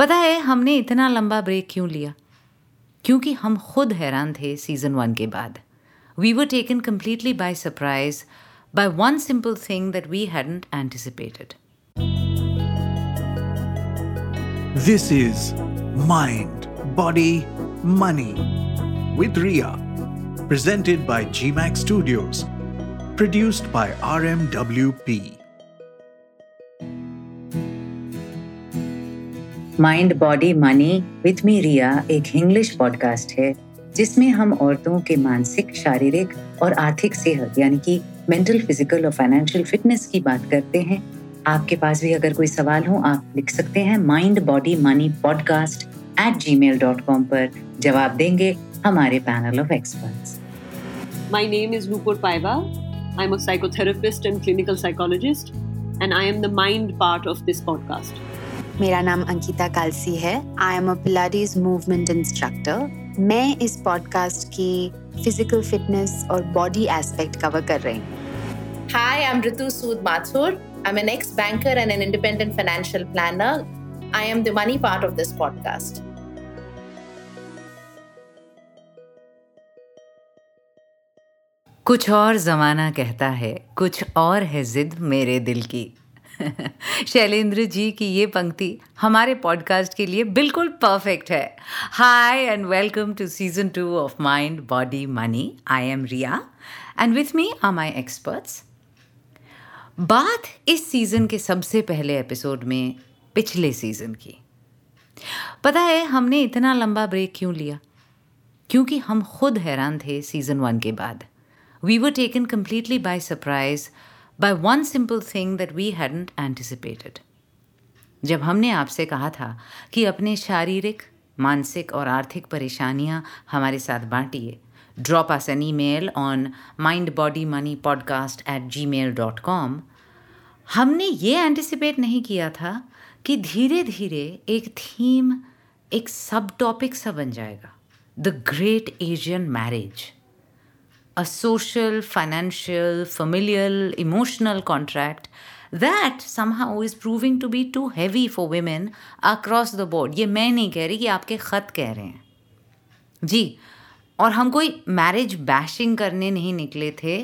पता है हमने इतना लंबा ब्रेक क्यों लिया क्योंकि हम खुद हैरान थे सीज़न वन के बाद we were taken completely by surprise by one simple thing that we hadn't anticipated. This is Mind, Body, Money with Ria. Presented by GMAX Studios. Produced by RMWP. Mind body money with me Riya एक English podcast है जिसमें हम औरतों के मानसिक शारीरिक और आर्थिक सेहत यानी कि मेंटल फ़िज़िकल और फाइनेंशियल फिटनेस की बात करते हैं आपके पास भी अगर कोई सवाल हो आप लिख सकते हैं mind body money podcast at Gmail dot com पर जवाब देंगे हमारे panel of experts My name is Nupur Paiva. I'm a psychotherapist and clinical psychologist, and I am the mind part of this podcast. मेरा नाम अंकिता कालसी है I am a Pilates movement instructor मैं इस podcast की फ़िज़िकल फिटनेस और body aspect cover कर रही हूँ Hi, I'm Ritu Sood Mathur. I'm an ex banker and an independent financial planner. I am the money part of this podcast. कुछ और जमाना कहता है कुछ और है जिद मेरे दिल की शैलेंद्र जी की ये पंक्ति हमारे पॉडकास्ट के लिए बिल्कुल परफेक्ट है। Hi and welcome to season two of mind body money I am Riya and with me are my experts बात इस सीज़न के सबसे पहले एपिसोड में पिछले सीज़न की। पता है, हमने इतना लंबा ब्रेक क्यों लिया? क्योंकि हम खुद हैरान थे सीज़न वन के बाद। We were taken completely by surprise by one simple thing that we hadn't anticipated जब हमने आपसे कहा था कि अपने शारीरिक, मानसिक और आर्थिक परेशानियाँ हमारे साथ बांटिए drop us an email on mind body money podcast at Gmail dot com हमने ये एंटिसिपेट नहीं किया था कि धीरे धीरे एक थीम एक सब टॉपिक सा बन जाएगा the great Asian marriage a social, financial, familial, emotional contract that somehow is proving to be too heavy for women across the board. ये मैं नहीं कह रही कि आपके ख़त कह रहे हैं। जी और हम कोई मैरिज बैशिंग करने नहीं निकले थे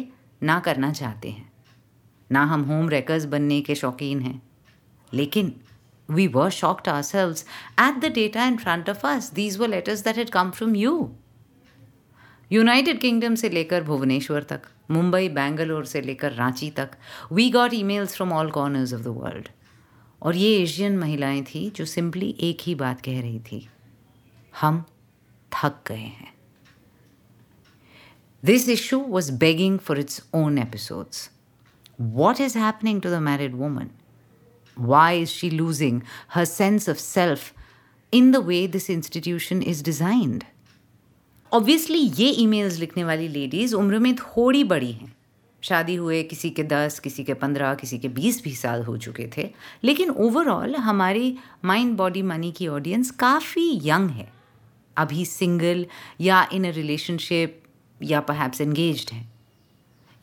ना करना चाहते हैं। ना हम होम रेकर्स बनने के शौकीन हैं। लेकिन we were shocked ourselves at the data in front of us these were letters that had come from you United Kingdom से लेकर भुवनेश्वर तक, मुंबई, बेंगलोर से लेकर रांची तक we got emails from all corners of the world और ये एशियन महिलाएँ थी जो सिंपली एक ही बात कह रही थी, हम थक गए हैं। This issue was begging for its own episodes what is happening to the married woman why is she losing her sense of self in the way this institution is designed obviously ये emails लिखने वाली ladies उम्र में थोड़ी बड़ी हैं। शादी हुए, किसी के दस, किसी के पंद्रह, किसी के बीस भी साल हो चुके थे। लेकिन ओवरऑल हमारी माइंड बॉडी मनी की ऑडियंस काफ़ी यंग है। अभी सिंगल या इन अ रिलेशनशिप या परहैप्स एंगेज्ड हैं।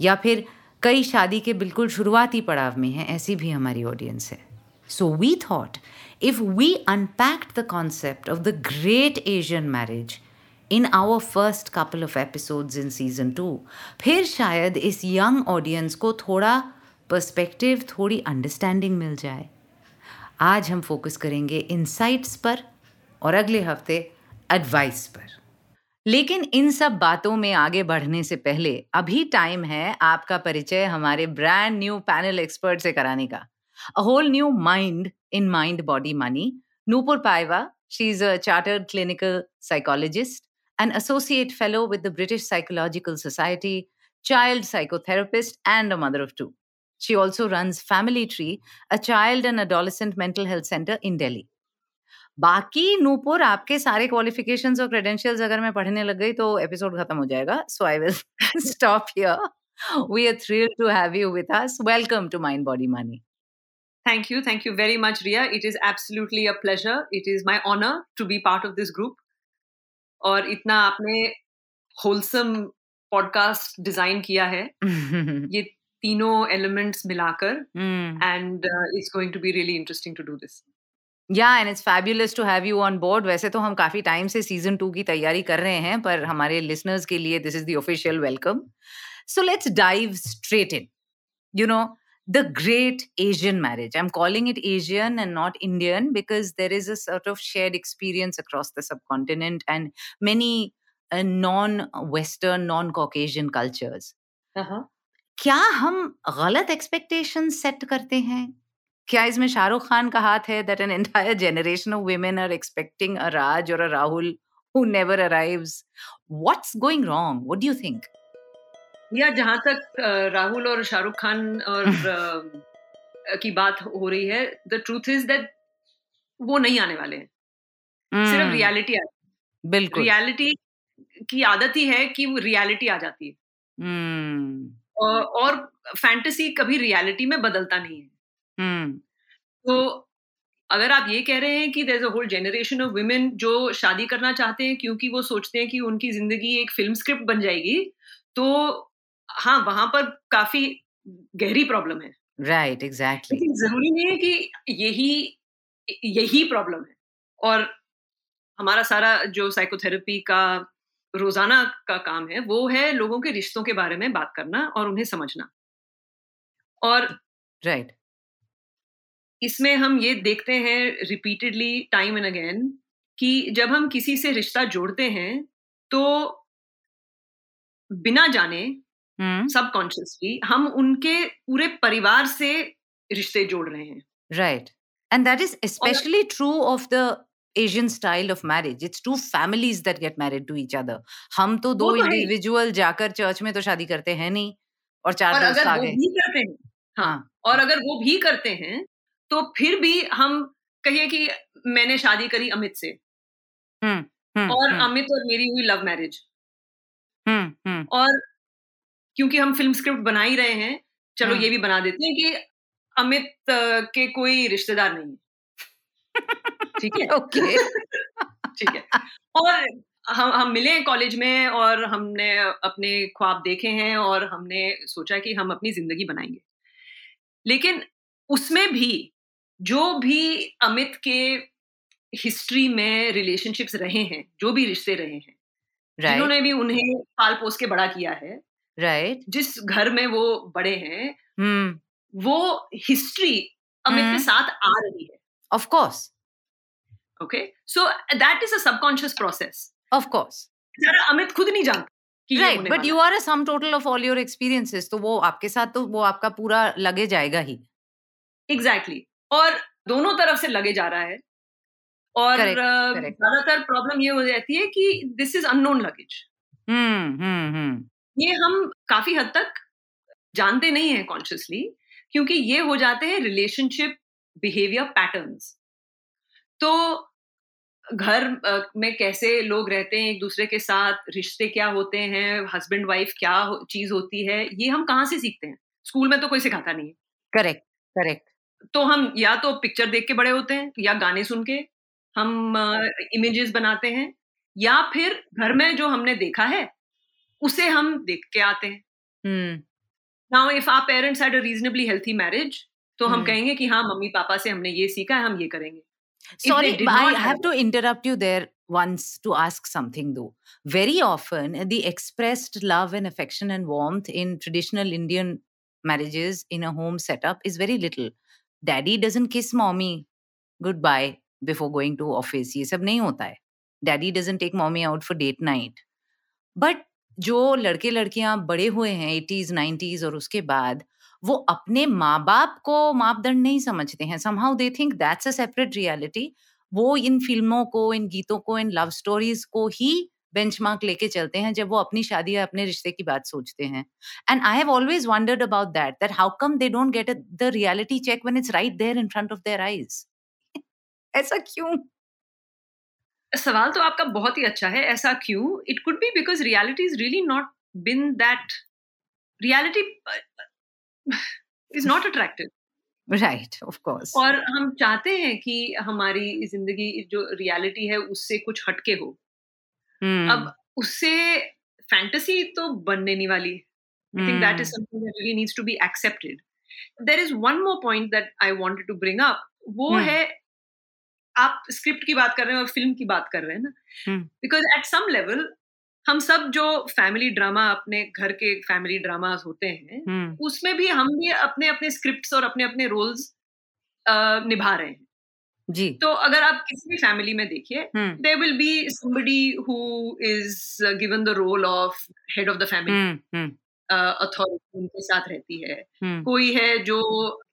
या फिर कई शादी के बिल्कुल शुरुआती पड़ाव में हैं, ऐसी भी हमारी ऑडियंस है। So we thought if we unpacked the concept of the great Asian marriage in our first couple of episodes in season two फिर शायद इस यंग ऑडियंस को थोड़ा पर्सपेक्टिव थोड़ी अंडरस्टैंडिंग मिल जाए आज हम फोकस करेंगे इनसाइट्स पर और अगले हफ़्ते एडवाइस पर लेकिन इन सब बातों में आगे बढ़ने से पहले अभी टाइम है आपका परिचय हमारे ब्रांड न्यू पैनल एक्सपर्ट से कराने का a whole new mind in mind body money Nupur Paiva she is a chartered clinical psychologist an associate fellow with the British Psychological Society, child psychotherapist, and a mother of two. She also runs Family Tree, a child and adolescent mental health center in Delhi. बाकी नूपुर आपके सारे qualifications और credentials अगर मैं पढ़ने लग गई तो एपिसोड खत्म हो जाएगा so I will stop here we are thrilled to have you with us welcome to mind body money Thank you. Thank you very much, Ria. It is absolutely a pleasure. It is my honor to be part of this group. और इतना आपने wholesome podcast design किया है। ये तीनों elements मिलाकर and it's going to be really interesting to do this yeah and it's fabulous to have you on board वैसे तो हम काफ़ी टाइम से सीज़न टू की तैयारी कर रहे हैं पर हमारे लिसनर्स के लिए this is the official welcome so let's dive straight in you know the great Asian marriage. I'm calling it Asian and not Indian because there is a sort of shared experience across the subcontinent and many uh, non Western, non Caucasian cultures. Uh-huh. क्या हम गलत expectation set करते हैं क्या इसमें शाहरुख खान का हाथ है that an entire generation of women are expecting a Raj और a Rahul who never arrives what's going wrong what do you think yeah जहाँ तक राहुल और शाहरुख खान और की बात हो रही है द ट्रूथ इज़ दैट वो नहीं आने वाले हैं। सिर्फ़ रियलिटी आ बिल्कुल। रियलिटी की आदत ही है कि वो रियलिटी आ जाती है। और फैंटेसी कभी रियलिटी में बदलता नहीं है। तो अगर आप ये कह रहे हैं कि there a whole generation of women जो शादी करना चाहते हैं क्योंकि वो सोचते हैं कि उनकी ज़िंदगी एक फ़िल्म स्क्रिप्ट बन जाएगी तो हाँ वहाँ पर काफ़ी गहरी प्रॉब्लम है राइट right, एग्जैक्टली exactly. ज़रूरी नहीं है कि यही यही प्रॉब्लम है और हमारा सारा जो साइकोथेरेपी का रोज़ाना का काम है वो है लोगों के रिश्तों के बारे में बात करना और उन्हें समझना और राइट right. इसमें हम ये देखते हैं रिपीटेडली टाइम एंड अगेन कि जब हम किसी से रिश्ता जोड़ते हैं तो बिना जाने सबकॉन्शियसली. हम उनके पूरे परिवार से रिश्ते जोड़ रहे हैं। Right and that is especially true of the Asian style of marriage it's two families that get married to each other हम तो दो इंडिविजुअल तो जाकर चर्च में तो शादी करते हैं नहीं और चार दोस्त आ गए करते हैं हाँ, हाँ। और अगर वो भी करते हैं तो फिर भी हम कहिए कि मैंने शादी करी अमित से। हुँ, हुँ, और हुँ. अमित और मेरी हुई लव मैरिज और क्योंकि हम फ़िल्म स्क्रिप्ट बना ही रहे हैं चलो ये भी बना देते हैं कि अमित के कोई रिश्तेदार नहीं ठीक है? ओके। ठीक है। और हम हम मिले हैं कॉलेज में और हमने अपने ख्वाब देखे हैं और हमने सोचा कि हम अपनी ज़िंदगी बनाएँगे। लेकिन उसमें भी जो भी अमित के हिस्ट्री में रिलेशनशिप्स रहे हैं जो भी रिश्ते रहे हैं right. जिन्होंने भी उन्हें पाल पोस के बड़ा किया है राइट right. जिस घर में वो बड़े हैं hmm. वो हिस्ट्री अमित hmm. के साथ आ रही है। Of course okay? So that is a subconscious process. Of course जरा अमित खुद नहीं जानता right but you are a sum total of all your experiences तो वो आपके साथ तो वो आपका पूरा लगे जाएगा ही। Exactly exactly. और दोनों तरफ़ से लगे जा रहा है। और ज़्यादातर प्रॉब्लम ये हो जाती है कि दिस इज़ अननोन लगेज ये हम काफ़ी हद तक जानते नहीं है कॉन्शियसली क्योंकि ये हो जाते हैं रिलेशनशिप बिहेवियर पैटर्न्स तो घर में कैसे लोग रहते हैं एक दूसरे के साथ रिश्ते क्या होते हैं हस्बैंड वाइफ क्या हो, चीज़ होती है ये हम कहाँ से सीखते हैं? स्कूल में तो कोई सिखाता नहीं है। Correct correct. तो हम या तो पिक्चर देख के बड़े होते हैं या गाने सुन के हम इमेजेस uh, बनाते हैं या फिर घर में जो हमने देखा है उसे हम देख के आते हैं now if our parents had a reasonably healthy marriage तो हम कहेंगे कि हाँ मम्मी पापा से हमने ये सीखा है हम ये करेंगे Sorry, I have to interrupt you there once to ask something though. Very often, the expressed love and affection and warmth in traditional Indian marriages in a home setup is very little. Daddy doesn't kiss mommy goodbye before going to office ये सब नहीं होता है daddy doesn't take mommy out for date night but जो लड़के लड़कियाँ बड़े हुए हैं, एटीज नाइन्टीज और उसके बाद, वो अपने माँ बाप को मापदंड नहीं समझते हैं। Somehow they think that's a separate reality. वो इन फ़िल्मों को, इन गीतों को, इन लव स्टोरीज को ही बेंचमार्क लेके चलते हैं, जब वो अपनी शादी या अपने रिश्ते की बात सोचते हैं। And I have always wondered about that that how come they don't get the reality check when it's right there in front of their eyes. ऐसा क्यों? सवाल तो आपका बहुत ही अच्छा है ऐसा क्यों it could be because reality is really not been that reality is not attractive right of course और हम चाहते हैं कि हमारी ज़िंदगी जो रियलिटी है उससे कुछ हटके हो hmm. अब. उससे फैंटेसी तो बनने नहीं वाली I think that is something that really needs to be accepted. There is one more point that I wanted to bring up. वो Hmm. है आप स्क्रिप्ट की बात कर रहे हैं और फ़िल्म की बात कर रहे हैं ना? बिकॉज़ एट सम लेवल हम सब जो फैमिली ड्रामा अपने घर के फैमिली ड्रामा होते हैं उसमें भी हम भी अपने अपने स्क्रिप्ट्स और अपने अपने रोल्स निभा रहे हैं। जी। तो अगर आप किसी भी फैमिली में देखिए there will be somebody who is given the role of head of the family authority उनके साथ रहती है। कोई है जो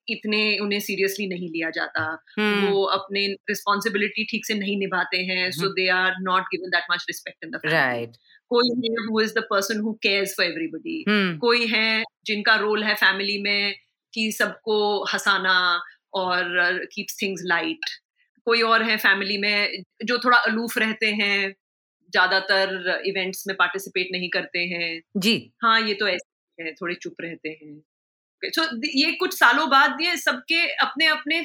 इतने उन्हें सीरियसली नहीं लिया जाता। hmm. वो अपने रिस्पॉन्सिबिलिटी ठीक से नहीं निभाते हैं so they are not given that much respect in the right कोई है who is the person who cares for everybody कोई है जिनका रोल है फैमिली में कि सबको हंसाना और कीप्स थिंग्स लाइट कोई और है फैमिली में जो थोड़ा अलूफ रहते हैं ज़्यादातर इवेंट्स में पार्टिसिपेट नहीं करते हैं। जी। हाँ ये तो ऐसे है थोड़े चुप रहते हैं। सो so, ये कुछ सालों बाद ये सबके अपने अपने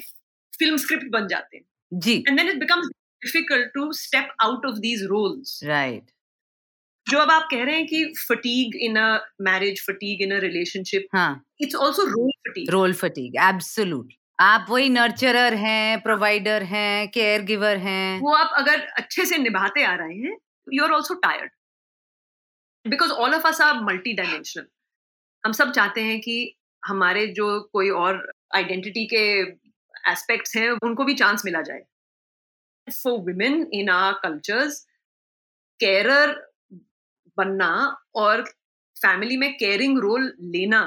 फ़िल्म स्क्रिप्ट बन जाते हैं। जी। And then it becomes difficult to step out of these roles right जो अब आप कह रहे हैं कि fatigue in a marriage fatigue in a relationship हाँ। It's also role fatigue role fatigue absolute आप वही नर्चरर हैं प्रोवाइडर हैं केयर गिवर हैं। वो आप अगर अच्छे से निभाते आ रहे हैं you are also tired because all of us are multi dimensional हम सब चाहते हैं कि हमारे जो कोई और आइडेंटिटी के एस्पेक्ट्स हैं उनको भी चांस मिला जाए। For women in our cultures carer बनना और फैमिली में केयरिंग रोल लेना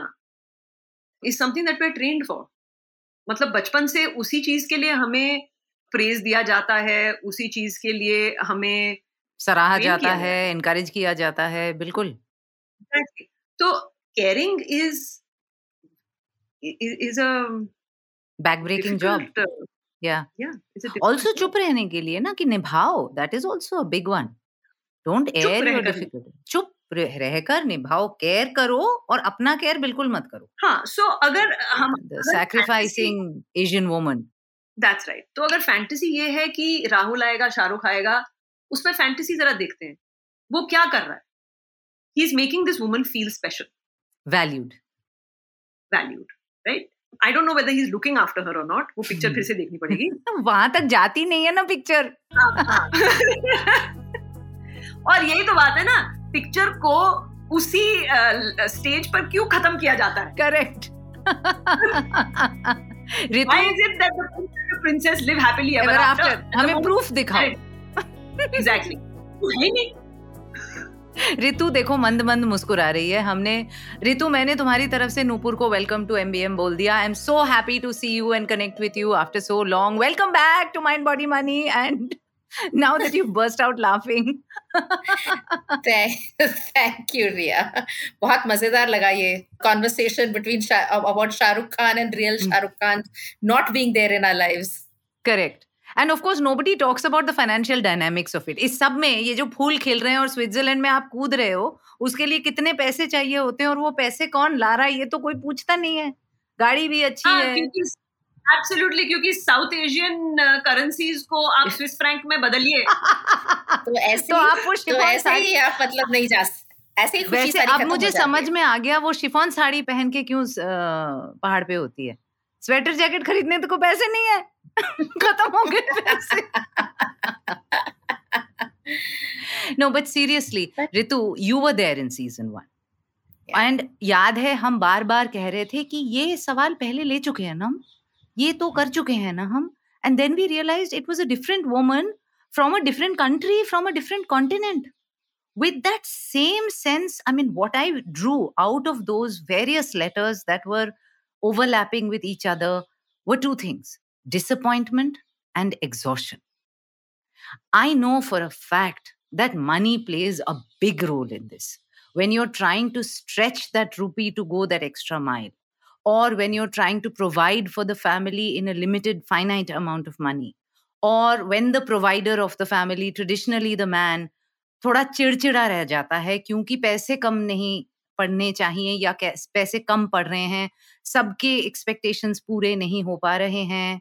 is something that we are trained for मतलब बचपन से उसी चीज़ के लिए हमें प्रेज दिया जाता है उसी चीज़ के लिए हमें सराहा जाता है इनकरेज किया जाता है बिल्कुल। तो caring is is a back breaking job या ऑल्सो चुप रहने के लिए ना कि निभाओ that is also a big one don't air your difficult चुप रहकर निभाओ केयर करो और अपना केयर बिल्कुल मत करो। हाँ सो so अगर हम sacrificing Asian woman that's right तो अगर फैंटेसी ये है कि राहुल आएगा शाहरुख आएगा उसमें फैंटेसी जरा देखते हैं। वो क्या कर रहा है? He is making this woman feel special valued valued right I don't know whether he is looking after her और नॉट वो पिक्चर फिर से देखनी पड़ेगी। वहाँ तक जाती नहीं है ना पिक्चर हाँ, हाँ। और यही तो बात है ना पिक्चर को उसी स्टेज uh, पर क्यों खत्म किया जाता है? Correct Why is it that the princess live happily ever, ever after? हमें प्रूफ दिखाओ। एग्जैक्टली नहीं। रितु देखो मंद मंद मुस्कुरा रही है हमने रितु मैंने तुम्हारी तरफ़ से नूपुर को वेलकम टू एमबीएम बोल दिया I am so happy to see you and connect with you after so long welcome back to mind body money and now that you've burst out laughing thank you Ria बहुत मज़ेदार लगा ये conversation between Shah, about Shahrukh Khan and real Shahrukh Khan not being there in our lives correct and of course nobody talks about the financial dynamics of it इस सब में ये जो फूल खिल रहे हैं और स्विट्जरलैंड में आप कूद रहे हो उसके लिए कितने पैसे चाहिए होते हैं और वो पैसे कौन ला रहा है ये तो कोई पूछता नहीं है। गाड़ी भी अच्छी हाँ, है। एब्सोल्युटली क्योंकि साउथ एशियन करेंसीज को आप स्विस फ्रैंक में बदलिए। तो ऐसे तो आप वो तो ऐसे ही आप मतलब नहीं जा ऐसे ही वैसे अब मुझे समझ में आ गया वो शिफॉन साड़ी पहन के क्यों पहाड़ पे होती है। स्वेटर जैकेट खरीदने तो को पैसे नहीं है। खत्म हो गए पैसे। No but seriously Ritu you were there in season one and याद है हम बार बार कह रहे थे कि ये सवाल पहले ले चुके हैं ना हम। ये तो कर चुके हैं ना हम। And then we realise it was a different woman from a different country from a different continent with that same sense i mean what i drew out of those various letters that were overlapping with each other were two things disappointment and exhaustion. I know for a fact that money plays a big role in this. When you're trying to stretch that rupee to go that extra mile, or when you're trying to provide for the family in a limited, finite amount of money, or when the provider of the family, traditionally the man, थोड़ा चिड़चिड़ा रह जाता है क्योंकि पैसे कम नहीं पढ़ने चाहिए या पैसे कम पढ़ रहे हैं सबके एक्सपेक्टेशंस पूरे नहीं हो पा रहे हैं।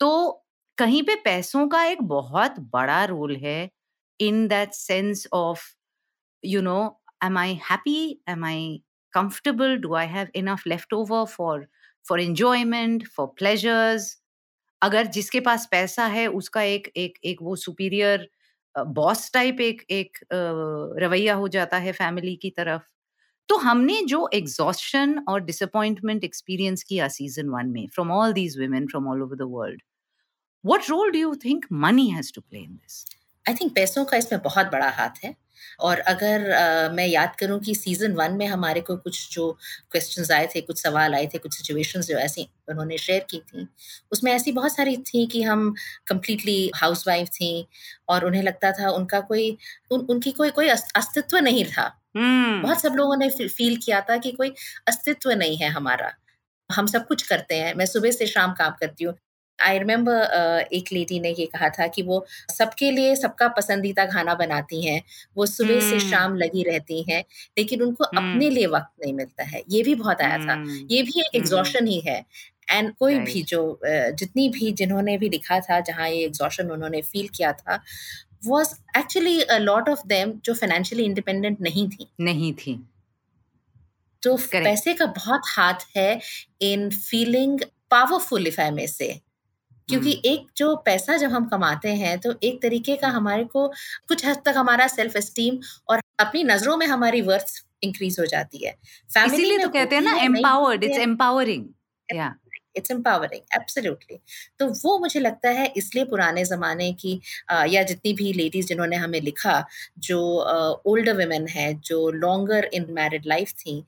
तो कहीं पे पैसों का एक बहुत बड़ा रोल है in that sense of you know am I happy am I comfortable? Do i have enough left over for for enjoyment, for pleasures? अगर जिसके पास पैसा है, उसका एक एक एक वो सुपीरियर बॉस टाइप एक एक रवैया हो जाता है फैमिली की तरफ़। तो हमने जो एग्जॉशन और डिसअपॉइंटमेंट एक्सपीरियंस किया सीज़न वन में from all these women from all over the world what role do you think money has to play in this I think पैसों का इसमें बहुत बड़ा हाथ है और अगर uh, मैं याद करूँ कि सीज़न वन में हमारे को कुछ जो क्वेश्चंस आए थे कुछ सवाल आए थे कुछ सिचुएशंस जो ऐसी उन्होंने शेयर की थी उसमें ऐसी बहुत सारी थी कि हम कम्प्लीटली हाउस वाइफ थी और उन्हें लगता था उनका कोई उन, उनकी कोई कोई अस्तित्व नहीं था. बहुत सब लोगों ने फील किया था कि कोई अस्तित्व नहीं है हमारा हम सब कुछ करते हैं मैं सुबह से शाम काम करती हूँ आई रिमेम्बर एक लेडी ने ये कहा था कि वो सबके लिए सबका पसंदीदा खाना बनाती हैं वो सुबह hmm. से Hmm. शाम लगी रहती हैं लेकिन उनको Hmm. अपने लिए वक्त नहीं मिलता है ये भी बहुत आया hmm. था. ये भी एक Hmm. एग्जॉशन ही है एंड कोई right. भी जो जितनी भी जिन्होंने भी लिखा था जहाँ ये एग्जॉशन उन्होंने फील किया था was actually a lot of them जो financially independent नहीं थी। नहीं थी। तो Correct. पैसे का बहुत हाथ है in feeling powerful if I में से क्योंकि हम्म। एक जो पैसा जब हम कमाते हैं तो एक तरीके का हमारे को कुछ हद तक हमारा सेल्फ एस्टीम और अपनी नज़रों में हमारी वर्थ इंक्रीज हो जाती है। फैमिली इसीलिए तो कहते हैं ना empowered it's empowering yeah it's empowering absolutely तो वो मुझे लगता है इसलिए पुराने ज़माने की आ, या जितनी भी लेडीज़ जिन्होंने हमें लिखा जो ओल्डर वेमेन है जो लॉन्गर इन मैरिड लाइफ थी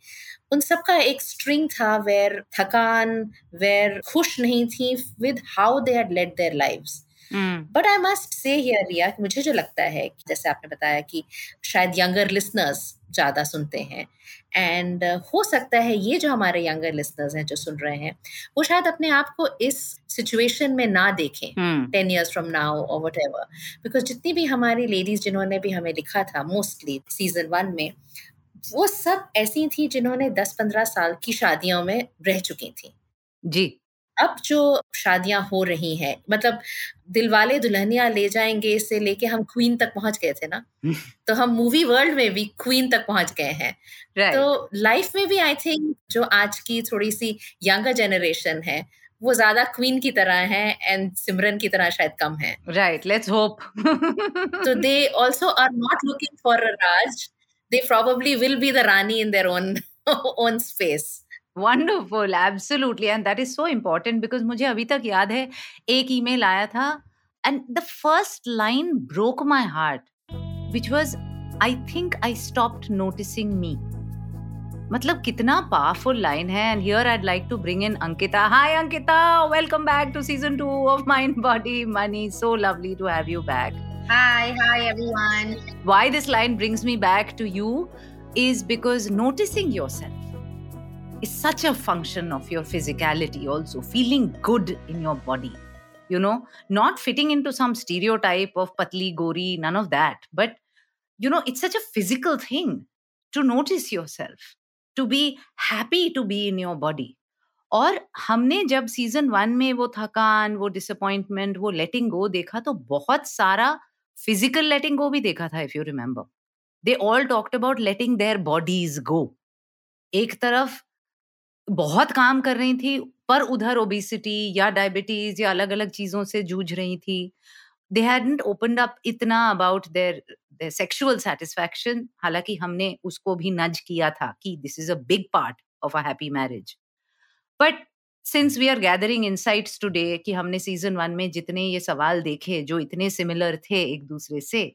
उन सब का एक स्ट्रिंग था वेर थकान वेर खुश नहीं थी with how they had led their lives but I must say here Riya मुझे जो लगता है कि जैसे आपने बताया कि शायद यंगर लिसनर्स ज़्यादा सुनते हैं। एंड uh, हो सकता है ये जो हमारे यंगर लिसनर्स हैं जो सुन रहे हैं वो शायद अपने आप को इस सिचुएशन में ना देखें। टेन ईयर्स फ्रॉम नाउ और वट एवर बिकॉज़ जितनी भी हमारी लेडीज़ जिन्होंने भी हमें लिखा था मोस्टली सीज़न वन में वो सब ऐसी थी जिन्होंने 10-15 साल की शादियों में रह चुकी थी। जी। अब जो शादियाँ हो रही हैं मतलब दिलवाले दुल्हनिया ले जाएँगे से लेके हम क्वीन तक पहुँच गए थे ना तो हम मूवी वर्ल्ड में भी क्वीन तक पहुँच गए हैं। राइट तो लाइफ में भी आई थिंक जो आज की थोड़ी सी यंगर जनरेशन है वो ज़्यादा क्वीन की तरह है एंड सिमरन की तरह शायद कम है। राइट लेट्स होप तो they also are not looking for a Raj they probably will be the rani in their own own space wonderful absolutely and that is so important because मुझे अभी तक याद है एक ईमेल आया था and the first line broke my heart which was I think I stopped noticing me मतलब कितना पावरफुल लाइन है and here I'd like to bring in Ankita hi Ankita welcome back to season two of mind body money so lovely to have you back Hi, hi everyone. why this line brings me back to you is because noticing yourself. is such a function of your physicality also feeling good in your body you know not fitting into some stereotype of patli gori none of that but you know it's such a physical thing to notice yourself to be happy to be in your body और हमने जब season one में वो थकान वो disappointment वो लेटिंग गो देखा तो बहुत सारा फिजिकल लेटिंग गो भी देखा था if you remember they all talked about letting their bodies go एक तरफ बहुत काम कर रही थी, पर उधर ओबिसिटी या डायबिटीज़ या अलग अलग चीज़ों से जूझ रही थी। दे हैडंट ओपनड अप इतना about their their sexual satisfaction हालाँकि हमने उसको भी नज किया था कि this is a big part of a happy marriage but since we are gathering insights today कि हमने सीज़न वन में जितने ये सवाल देखे, जो इतने सिमिलर थे एक दूसरे से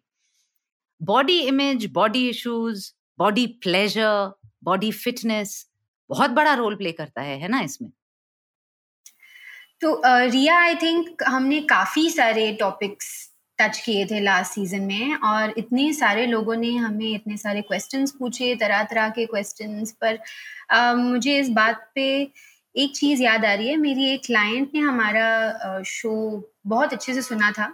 body image body issues body pleasure body fitness बहुत बड़ा रोल प्ले करता है है ना इसमें? तो रिया आई थिंक हमने काफ़ी सारे टॉपिक्स टच किए थे लास्ट सीज़न में और इतने सारे लोगों ने हमें इतने सारे क्वेश्चंस पूछे तरह तरह के क्वेश्चंस पर। अ, मुझे इस बात पे एक चीज़ याद आ रही है मेरी एक क्लाइंट ने हमारा शो बहुत अच्छे से सुना था।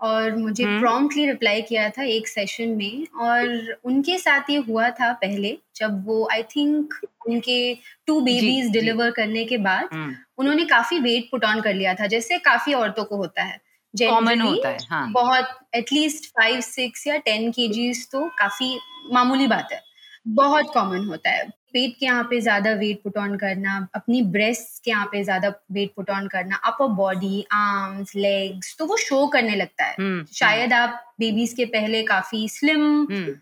और मुझे हम्म। प्रॉम्प्टली रिप्लाई किया था एक सेशन में और उनके साथ ये हुआ था पहले जब वो आई थिंक उनके टू बेबीज डिलीवर करने के बाद हम्म, उन्होंने काफ़ी वेट पुट ऑन कर लिया था जैसे काफ़ी औरतों को होता है। कॉमन होता है हाँ। बहुत एटलीस्ट फाइव सिक्स या टेन के तो काफ़ी मामूली बात है। बहुत कॉमन होता है। पेट के यहाँ पे ज़्यादा वेट पुट ऑन करना अपनी ब्रेस्ट के यहाँ पे ज़्यादा वेट पुट ऑन करना अपर बॉडी आर्म्स लेग्स तो वो शो करने लगता है। हम्म, शायद आप बेबीज के पहले काफ़ी स्लिम हम्म,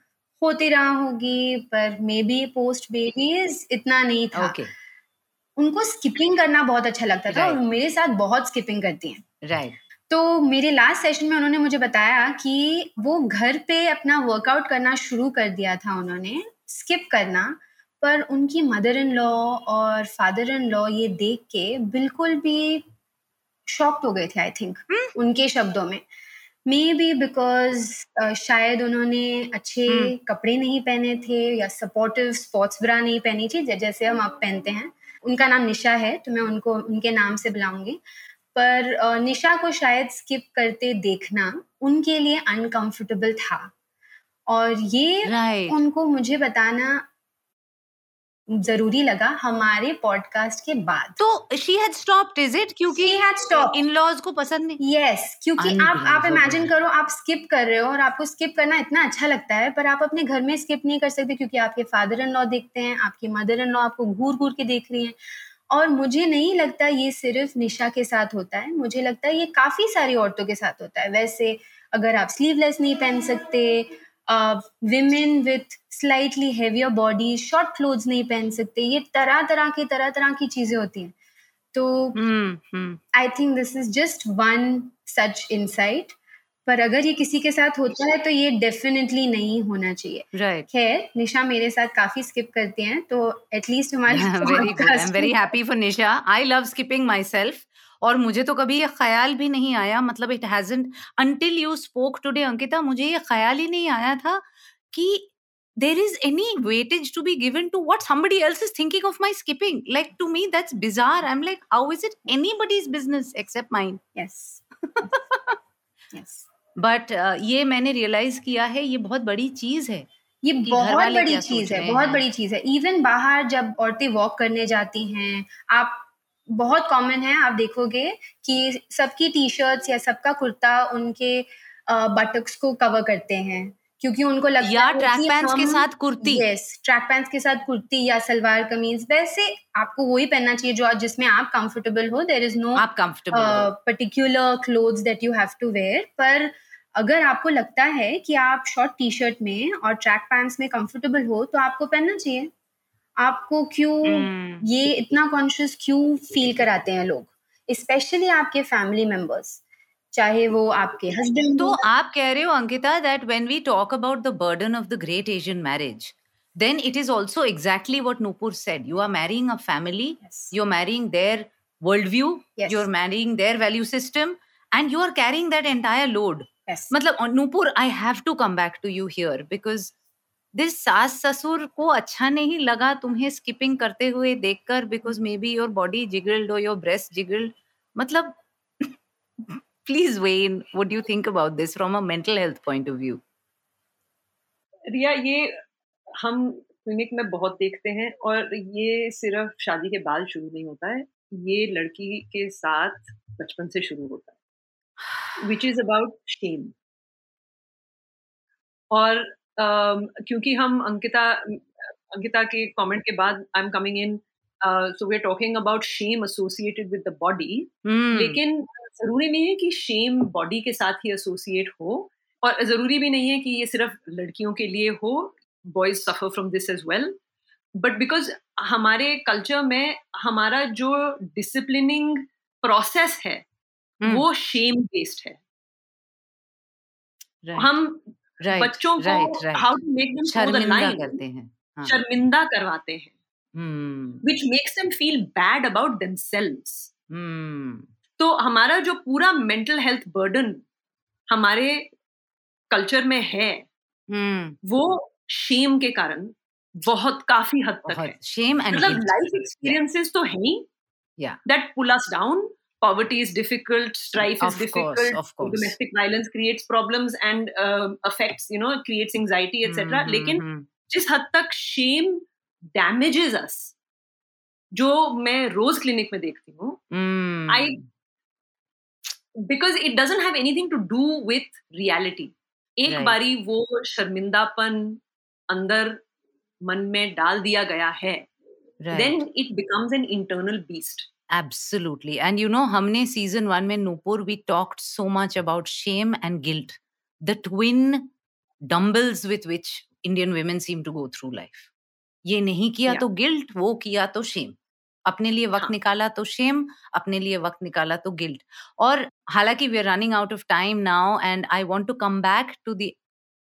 होते रहा होगी पर मे बी पोस्ट बेबीज इतना नहीं था। ओके उनको स्किपिंग करना बहुत अच्छा लगता था right. और मेरे साथ बहुत स्किपिंग करती हैं। Right right. तो मेरे लास्ट सेशन में उन्होंने मुझे बताया कि वो घर पे अपना वर्कआउट करना शुरू कर दिया था उन्होंने स्किप करना। पर उनकी मदर इन लॉ और फादर इन लॉ ये देख के बिल्कुल भी शॉक्ड हो गए थे आई थिंक hmm? उनके शब्दों में। मे बी बिकॉज़ शायद उन्होंने अच्छे हम्म। कपड़े नहीं पहने थे या सपोर्टिव स्पोर्ट्स ब्रा नहीं पहनी थी जैसे हम आप पहनते हैं। उनका नाम निशा है तो मैं उनको उनके नाम से बुलाऊँगी। पर निशा को शायद स्किप करते देखना उनके लिए अनकंफर्टेबल था। और ये राइट उनको मुझे बताना ज़रूरी लगा हमारे पॉडकास्ट के बाद। तो she had stopped is it क्योंकि She had stopped. In laws को पसंद नहीं। यस yes, क्योंकि आप आप इमेजिन करो आप स्किप कर रहे हो और आपको स्किप करना इतना अच्छा लगता है पर आप अपने घर में स्किप नहीं कर सकते क्योंकि आपके फादर इन लॉ देखते हैं आपकी मदर इन लॉ आपको घूर घूर के देख रही हैं। और मुझे नहीं लगता ये सिर्फ़ निशा के साथ होता है मुझे लगता है ये काफ़ी सारी औरतों के साथ होता है। वैसे अगर आप स्लीवलेस नहीं पहन सकते women with slightly heavier body short clothes नहीं पहन सकते ये तरह तरह की तरह तरह की चीज़ें होती हैं। तो I think this is just one such insight पर अगर ये किसी के साथ होता है तो ये डेफिनेटली नहीं होना चाहिए। राइट खैर निशा मेरे साथ काफ़ी स्किप करती हैं तो एटलीस्ट हमारे very good I am very happy for Nisha. I love skipping myself और मुझे तो कभी ये ख्याल भी नहीं आया मतलब it hasn't until you spoke today Ankita मुझे ये ख्याल ही नहीं आया था कि there is any weightage to be given to what somebody else is thinking of my skipping like to me that's bizarre i'm like how is it anybody's business except mine yes yes but ये मैंने realise किया है ये बहुत बड़ी चीज़ है ये बहुत बड़ी चीज़ है बहुत हैं। बड़ी चीज़ है इवन बाहर जब औरतें वॉक करने जाती हैं आप बहुत कॉमन है आप देखोगे कि सबकी टी शर्ट्स या सबका कुर्ता उनके बटक्स को कवर करते हैं क्योंकि उनको लगता या है ट्रैक पैंट्स के साथ कुर्ती। यस ट्रैक पैंट्स के साथ कुर्ती या सलवार कमीज वैसे आपको वही पहनना चाहिए जो जिसमें आप कंफर्टेबल हो देर इज़ नो आप comfortable particular clothes that you have to wear पर अगर आपको लगता है कि आप शॉर्ट टी शर्ट में और ट्रैक पैंट्स में कंफर्टेबल हो तो आपको पहनना चाहिए। आपको क्यों ये इतना कॉन्शियस क्यों फील कराते हैं लोग? स्पेशली आपके फैमिली मेंबर्स चाहे वो आपके हस्बैंड तो आप कह रहे हो Ankita that when we talk about the burden of the great Asian marriage then it is also exactly what Nupur said you are marrying a family you are marrying their world view you are marrying their value system and you are carrying that entire load मतलब Nupur I have to come back to you here because this सास ससुर को अच्छा नहीं लगा तुम्हें skipping करते हुए देखकर because may be your body jiggled और योर ब्रेस्ट जिगल्ड मतलब please when what you think about this from a mental health point of view Riya ये हम क्लिनिक में बहुत देखते हैं और ये सिर्फ़ शादी के बाद शुरू नहीं होता है ये लड़की के साथ बचपन से शुरू होता है विच इज़ अबाउट शेम और क्योंकि हम अंकिता अंकिता के कमेंट के बाद I am coming in so we are talking about shame associated with the body. लेकिन ज़रूरी नहीं है कि शेम बॉडी के साथ ही एसोसिएट हो और ज़रूरी भी नहीं है कि ये सिर्फ़ लड़कियों के लिए हो boys suffer from this as well but because हमारे कल्चर में हमारा जो डिसिप्लिनिंग प्रोसेस है Hmm. वो शेम बेस्ड है Right, हम right, बच्चों को. हाउ टू मेक देम शर्मिंदा करते हैं हाँ. शर्मिंदा करवाते हैं. Which makes them feel bad about themselves. तो हमारा जो पूरा मेंटल हेल्थ बर्डन हमारे कल्चर में है Hmm. वो शेम के कारण बहुत काफ़ी हद तक है बहुत shame and मतलब लाइफ एक्सपीरियंसेस तो है ही. That pull us down poverty is difficult strife Of is course, of course. domestic violence creates problems and um, affects you know creates anxiety etc mm-hmm. लेकिन hmm, जिस हद तक Shem damages us जो मैं रोज clinic में देखती हूँ hmm. I because it doesn't have anything to do with reality एक Right. बारी वो शर्मिंदापन अंदर मन में डाल दिया गया है then it becomes an internal beast Absolutely. And you know, हमने season one में Nupur we talked so much about shame and guilt, the twin dumbbells with which Indian women seem to go through life. ये नहीं किया Yeah. तो guilt वो किया तो Shem अपने लिए वक्त हाँ. निकाला तो शेम अपने लिए वक्त निकाला तो गिल्ट और हालाँकि we are running out of time now and I want to come back to the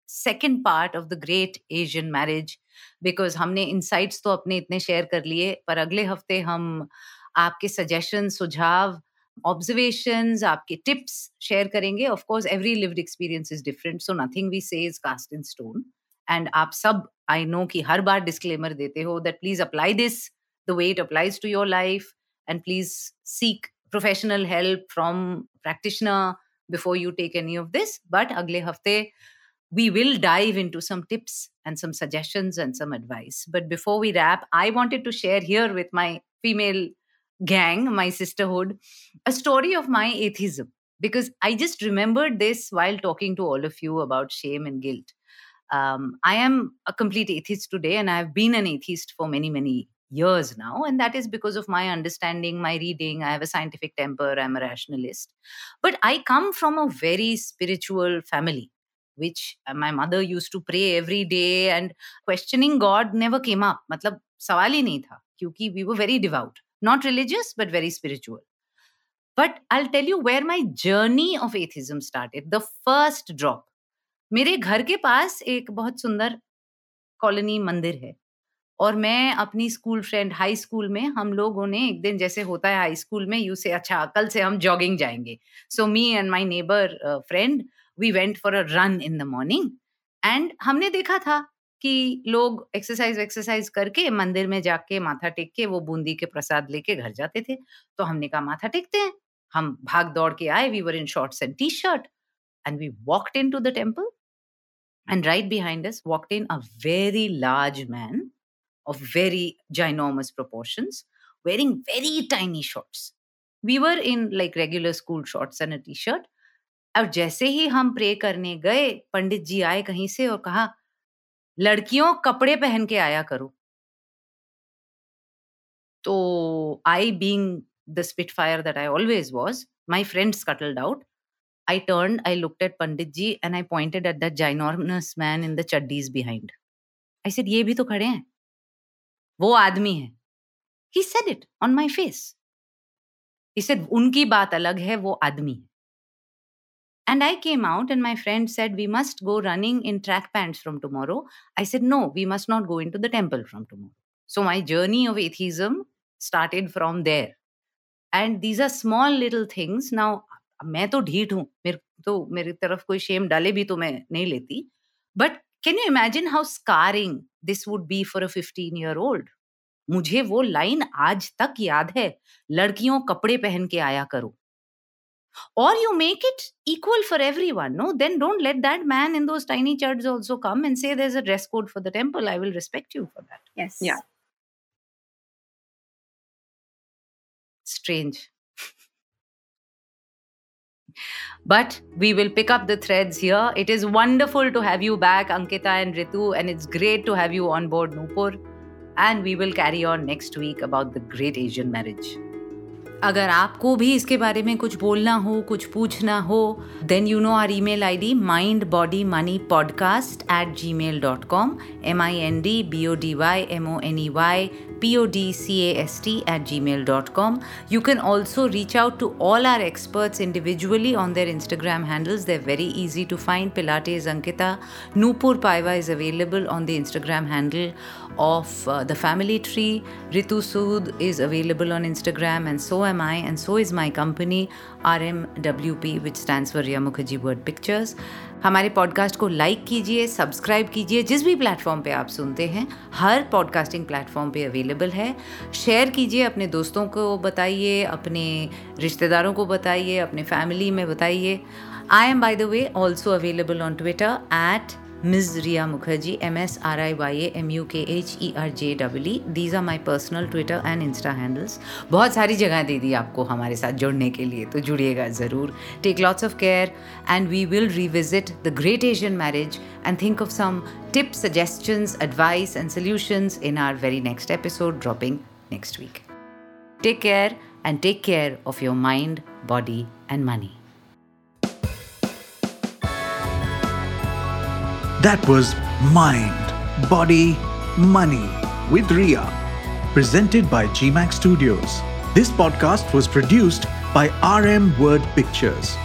second part of the great Asian marriage because हमने इनसाइट्स तो अपने इतने शेयर कर लिए पर अगले हफ़्ते हम आपके सजेशन सुझाव ऑब्जर्वेशंस आपके टिप्स शेयर करेंगे। Of course every lived experience is different so nothing we say is cast in stone and आप सब आई नो कि हर बार डिस्क्लेमर देते हो that please apply this the way it applies to your life and please seek professional help from practitioner before you take any of this but अगले हफ़्ते we will dive into some tips and some suggestions and some advice. But before we wrap, I wanted to share here with my female gang, my sisterhood, a story of my atheism. Because I just remembered this while talking to all of you about shame and guilt. Um, I am a complete atheist today, and I've been an atheist for many, many years now. And that is because of my understanding, my reading. I have a scientific temper, I'm a rationalist. But I come from a very spiritual family, which uh, my mother used to pray every day, and questioning God never came up. Matlab, sawali hi nahi tha, kyunki we were very devout. Not religious, but very spiritual. But I'll tell you where my journey of atheism started. The first drop. मेरे घर के पास एक बहुत सुंदर colony मंदिर है और मैं अपनी स्कूल फ्रेंड हाई स्कूल में हम लोगों ने एक दिन जैसे होता है हाई स्कूल में यू से अच्छा कल से हम जॉगिंग जाएँगे. So me and my neighbour friend we went for a run in the morning and हमने देखा था कि लोग एक्सरसाइज एक्सरसाइज करके मंदिर में जाके माथा टेक के वो बूंदी के प्रसाद लेके घर जाते थे। तो हमने कहा, माथा टेकते हैं। हम भाग दौड़ के आए we were in shorts and T shirt and we walked into the temple and right behind us walked in a very large man of very ginormous proportions, wearing very tiny shorts. We were in, like, regular school shorts and a t-shirt. और जैसे ही हम pray करने गए, पंडित जी आए कहीं से और कहा लड़कियों कपड़े पहन के आया करो। तो I being the spitfire that I always was my friends scuttled out I turn I look at Pandit ji and I pointed at the ginormous man in the chaddis behind I said ये भी तो खड़े हैं वो आदमी है ही said it on my face इसे उनकी बात अलग है वो आदमी है And I came out, and my friend said, We must go running in track pants from tomorrow. I said, No, we must not go into the temple from tomorrow. So my journey of atheism started from there. And these are small little things. Now, मैं तो ढीठ हूँ मेरे तो मेरी तरफ कोई Shem डाले भी तो मैं नहीं लेती but can you imagine how scaring this would be for a 15 year old मुझे वो लाइन आज तक याद है लड़कियों कपड़े पहन के आया करो or you make it equal for everyone no? Then don't let that man in those tiny chads also come and say there's a dress code for the temple. I will respect you for that. Yes. Yeah. strange. But we will pick up the threads here. It is wonderful to have you back ankita and ritu and it's great to have you on board nupur. And we will carry on next week about the great asian marriage अगर आपको भी इसके बारे में कुछ बोलना हो, कुछ पूछना हो then you know our email I D mind body money podcast at gmail dot com M I N D B O D Y M O N E Y P O D C A S T at gmail.com. You can also reach out to all our experts individually on their Instagram handles. They're very easy to find. Pilates Ankita. Nupur Paiva is available on the Instagram handle of uh, the family tree. Ritu Sood is available on Instagram, and so am I, and so is my company, RMWP, which stands for Riya Mukherjee Word Pictures. हमारे podcast को like कीजिए subscribe कीजिए, जिस भी platform पे आप सुनते हैं, हर पॉडकास्टिंग प्लेटफॉर्म पे अवेलेबल है। शेयर कीजिए, अपने दोस्तों को बताइए, अपने रिश्तेदारों को बताइए, अपने फैमिली में बताइए। I am by the way also available on Twitter at Ms. Ria Mukherjee, M S R I Y A M U K H E R J E E. These are my personal Twitter and Insta handles. बहुत सारी जगह दे दी आपको हमारे साथ जुड़ने के लिए तो जुड़िएगा ज़रूर take lots of care and we will revisit the great Asian marriage and think of some tips, suggestions, advice, and solutions in our very next episode dropping next week. Take care and take care of your mind, body, and money. That was Mind, Body, Money with Ria, presented by GMAX Studios. This podcast was produced by RM Word Pictures.